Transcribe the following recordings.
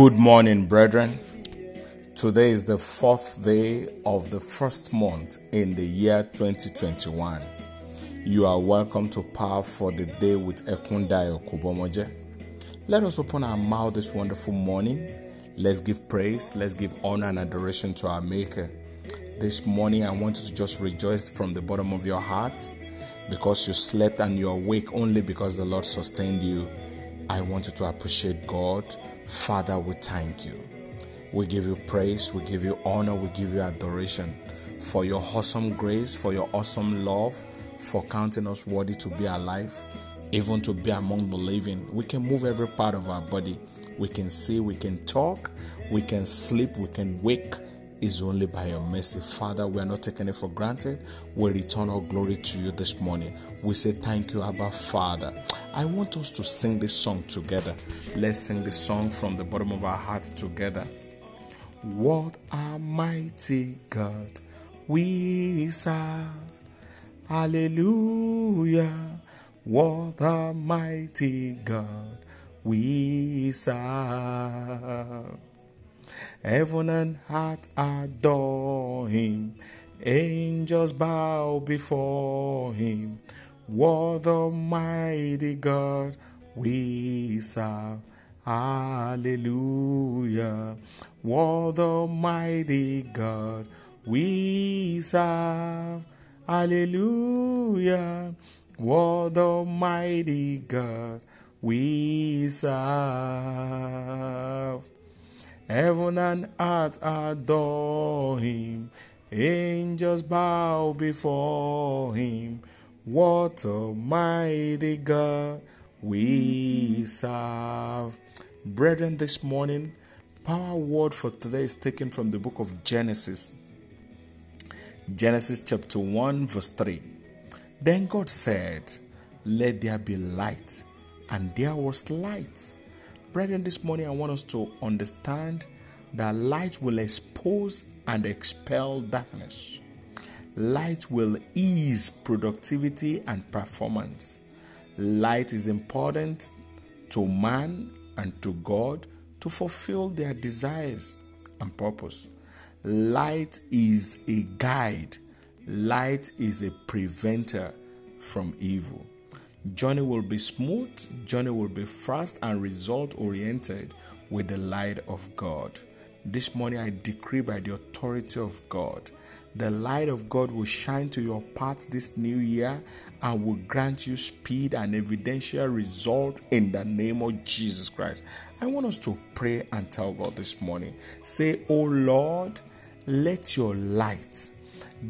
Good morning, brethren. Today is the fourth day of the first month in the year 2021. You are welcome to Power for the Day with Ekundayo Kubomoje. Let us open our mouth this wonderful morning. Let's give praise, let's give honor and adoration to our Maker. This morning, I want you to just rejoice from the bottom of your heart because you slept and you're awake only because the Lord sustained you. I want you to appreciate God Father, we thank you. We give you praise, we give you honor, we give you adoration for your awesome grace, for your awesome love, for counting us worthy to be alive, even to be among the living. We can move every part of our body. We can see, we can talk, we can sleep, we can wake is only by your mercy. Father, we are not taking it for granted. We return our glory to you this morning. We say thank you, Abba Father. I want us to sing this song together. Let's sing this song from the bottom of our hearts together. What a mighty God we serve. Hallelujah. What a mighty God we serve. Heaven and earth adore him. Angels bow before him. What a mighty God we serve. Hallelujah. What a mighty God we serve. Hallelujah. What a mighty God we serve. Heaven and earth adore him. Angels bow before him. What a mighty God we serve. Brethren, this morning, power word for today is taken from the book of Genesis. Genesis chapter 1, verse 3. Then God said, Let there be light, and there was light. Brethren, this morning I want us to understand that light will expose and expel darkness. Light will ease productivity and performance. Light is important to man and to God to fulfill their desires and purpose. Light is a guide, light is a preventer from evil. Journey will be smooth, journey will be fast and result oriented with the light of God. This morning I decree by the authority of God, the light of God will shine to your path this new year and will grant you speed and evidential result in the name of Jesus Christ. I want us to pray and tell God this morning. Say, Oh Lord, let your light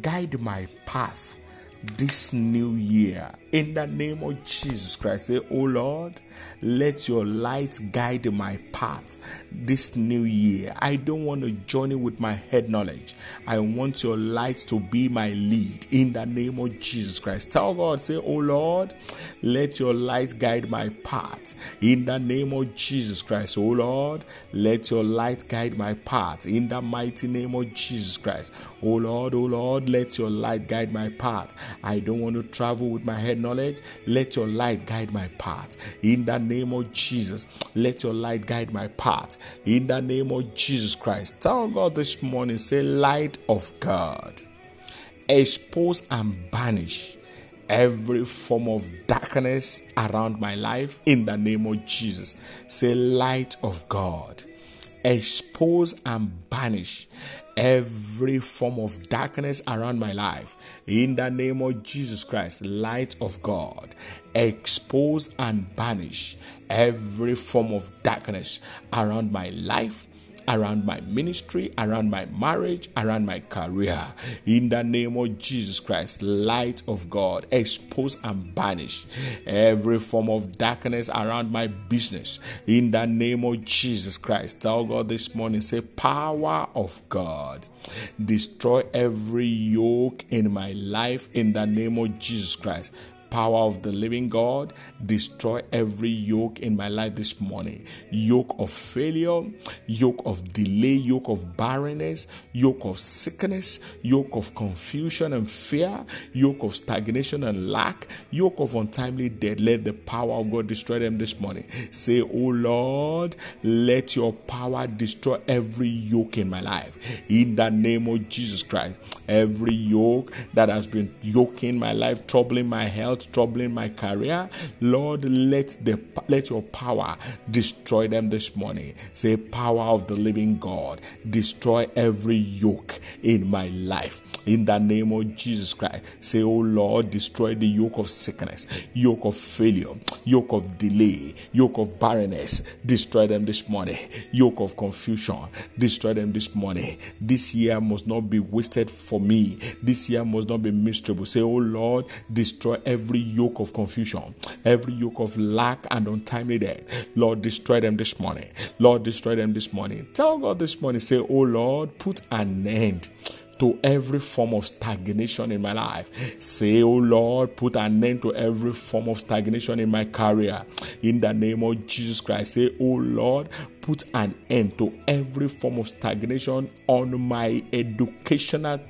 guide my path this new year in the name of Jesus Christ. Say, Oh Lord, let your light guide my path this new year. I don't want to journey with my head knowledge. I want your light to be my lead in the name of Jesus Christ. Tell God, say, Oh Lord, let your light guide my path in the name of Jesus Christ. Oh Lord, let your light guide my path in the mighty name of Jesus Christ. Oh Lord, oh Lord, let your light guide my path. I don't want to travel with my head knowledge. Let your light guide my path. In the name of Jesus, let your light guide my path. In the name of Jesus Christ. Tell God this morning, say, Light of God, expose and banish every form of darkness around my life in the name of Jesus. Say, Light of God, expose and banish every form of darkness around my life. In the name of Jesus Christ, light of God, expose and banish every form of darkness around my life around my ministry, around my marriage, around my career. In the name of Jesus Christ, light of God, expose and banish every form of darkness around my business. In the name of Jesus Christ, tell God this morning, say, power of God, destroy every yoke in my life in the name of Jesus Christ power of the living God, destroy every yoke in my life this morning. Yoke of failure, yoke of delay, yoke of barrenness, yoke of sickness, yoke of confusion and fear, yoke of stagnation and lack, yoke of untimely death. Let the power of God destroy them this morning. Say, Oh Lord, let your power destroy every yoke in my life. In the name of Jesus Christ, every yoke that has been yoking my life, troubling my health, troubling my career, Lord, let the let your power destroy them this morning. Say, power of the living God, destroy every yoke in my life. In the name of Jesus Christ, say, Oh Lord, destroy the yoke of sickness, yoke of failure, yoke of delay, yoke of barrenness, destroy them this morning. Yoke of confusion, destroy them this morning. This year must not be wasted for me. This year must not be miserable. Say, Oh Lord, destroy every yoke of confusion, every yoke of lack and untimely death. Lord, destroy them this morning. Lord, destroy them this morning. Tell God this morning, say, Oh Lord, put an end to every form of stagnation in my life. Say, Oh Lord, put an end to every form of stagnation in my career. In the name of Jesus Christ, say, Oh Lord, put an end to every form of stagnation on my educational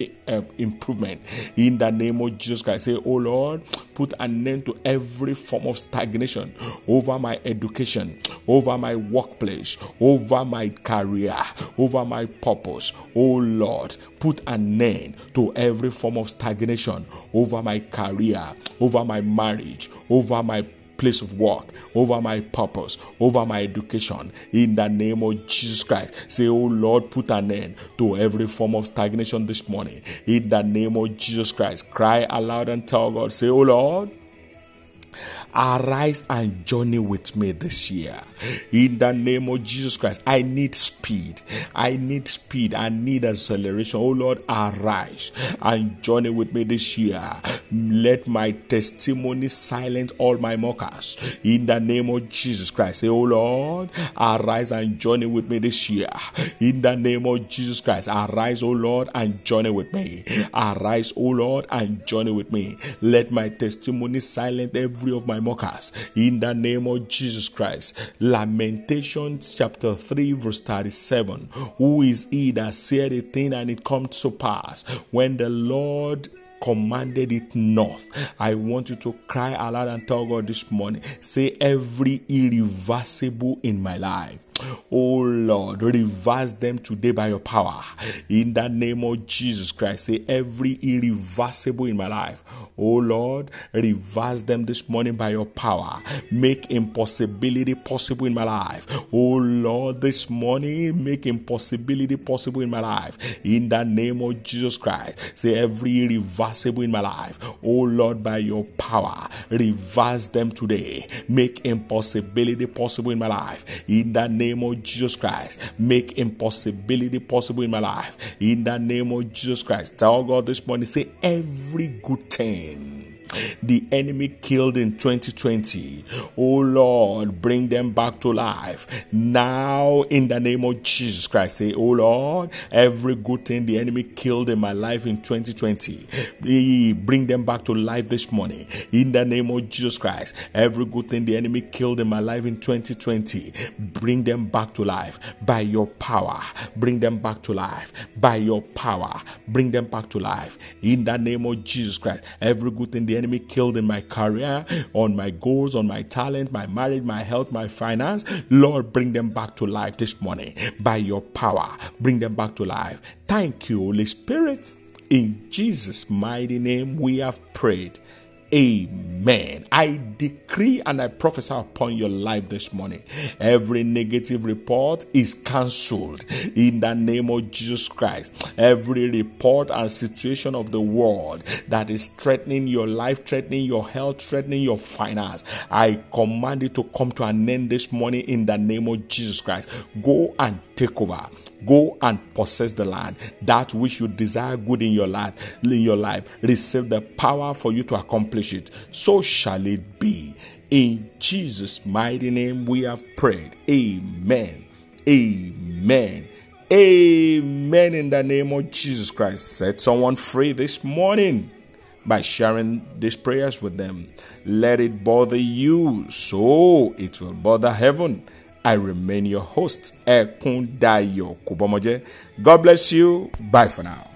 Eh, improvement in the name of Jesus Christ. Say, Oh Lord, put an end to every form of stagnation over my education, over my workplace, over my career, over my purpose. Oh Lord, put an end to every form of stagnation over my career, over my marriage, over my place of work, over my purpose, over my education. In the name of Jesus Christ, say, Oh Lord, put an end to every form of stagnation this morning. In the name of Jesus Christ, cry aloud and tell God, say, Oh Lord, Arise and journey with me this year. In the name of Jesus Christ, I need speed. I need speed. I need acceleration. Oh Lord, arise and journey with me this year. Let my testimony silence all my mockers. In the name of Jesus Christ, say, Oh Lord, arise and journey with me this year. In the name of Jesus Christ, arise, oh Lord, and journey with me. Arise, oh Lord, and journey with me. Let my testimony silence every of my mockers in the name of Jesus Christ. Lamentations chapter 3, verse 37. Who is he that said a thing and it comes to pass when the Lord commanded it north. I want you to cry aloud and tell God this morning. Say every irreversible in my life Oh Lord, reverse them today by your power. In the name of Jesus Christ, say every irreversible in my life. Oh Lord, reverse them this morning by your power. Make impossibility possible in my life. Oh Lord, this morning, make impossibility possible in my life. In the name of Jesus Christ, say every irreversible in my life. Oh Lord, by your power, reverse them today. Make impossibility possible in my life. In the name name of Jesus Christ. Make impossibility possible in my life. In the name of Jesus Christ. Tell God this morning, say every good thing the enemy killed in 2020. Oh Lord, bring them back to life. Now, in the name of Jesus Christ, say, Oh Lord, every good thing the enemy killed in my life in 2020, bring them back to life this morning. In the name of Jesus Christ, every good thing the enemy killed in my life in 2020, bring them back to life by your power. Bring them back to life by your power. Bring them back to life. In the name of Jesus Christ, every good thing the enemy killed in my career, on my goals, on my talent, my marriage, my health, my finance. Lord, bring them back to life this morning by your power. Bring them back to life. Thank you, Holy Spirit. In Jesus' mighty name, we have prayed. Amen. I decree and I prophesy upon your life this morning. Every negative report is cancelled in the name of Jesus Christ. Every report and situation of the world that is threatening your life, threatening your health, threatening your finance, I command it to come to an end this morning in the name of Jesus Christ. Go and take over Go and possess the land. That which you desire good in your life, in your life, receive the power for you to accomplish it. So shall it be. In Jesus' mighty name we have prayed. Amen. Amen. Amen. In the name of Jesus Christ. Set someone free this morning by sharing these prayers with them. Let it bother you so it will bother heaven. I remain your host, Ekundayo Kubomoje. God bless you. Bye for now.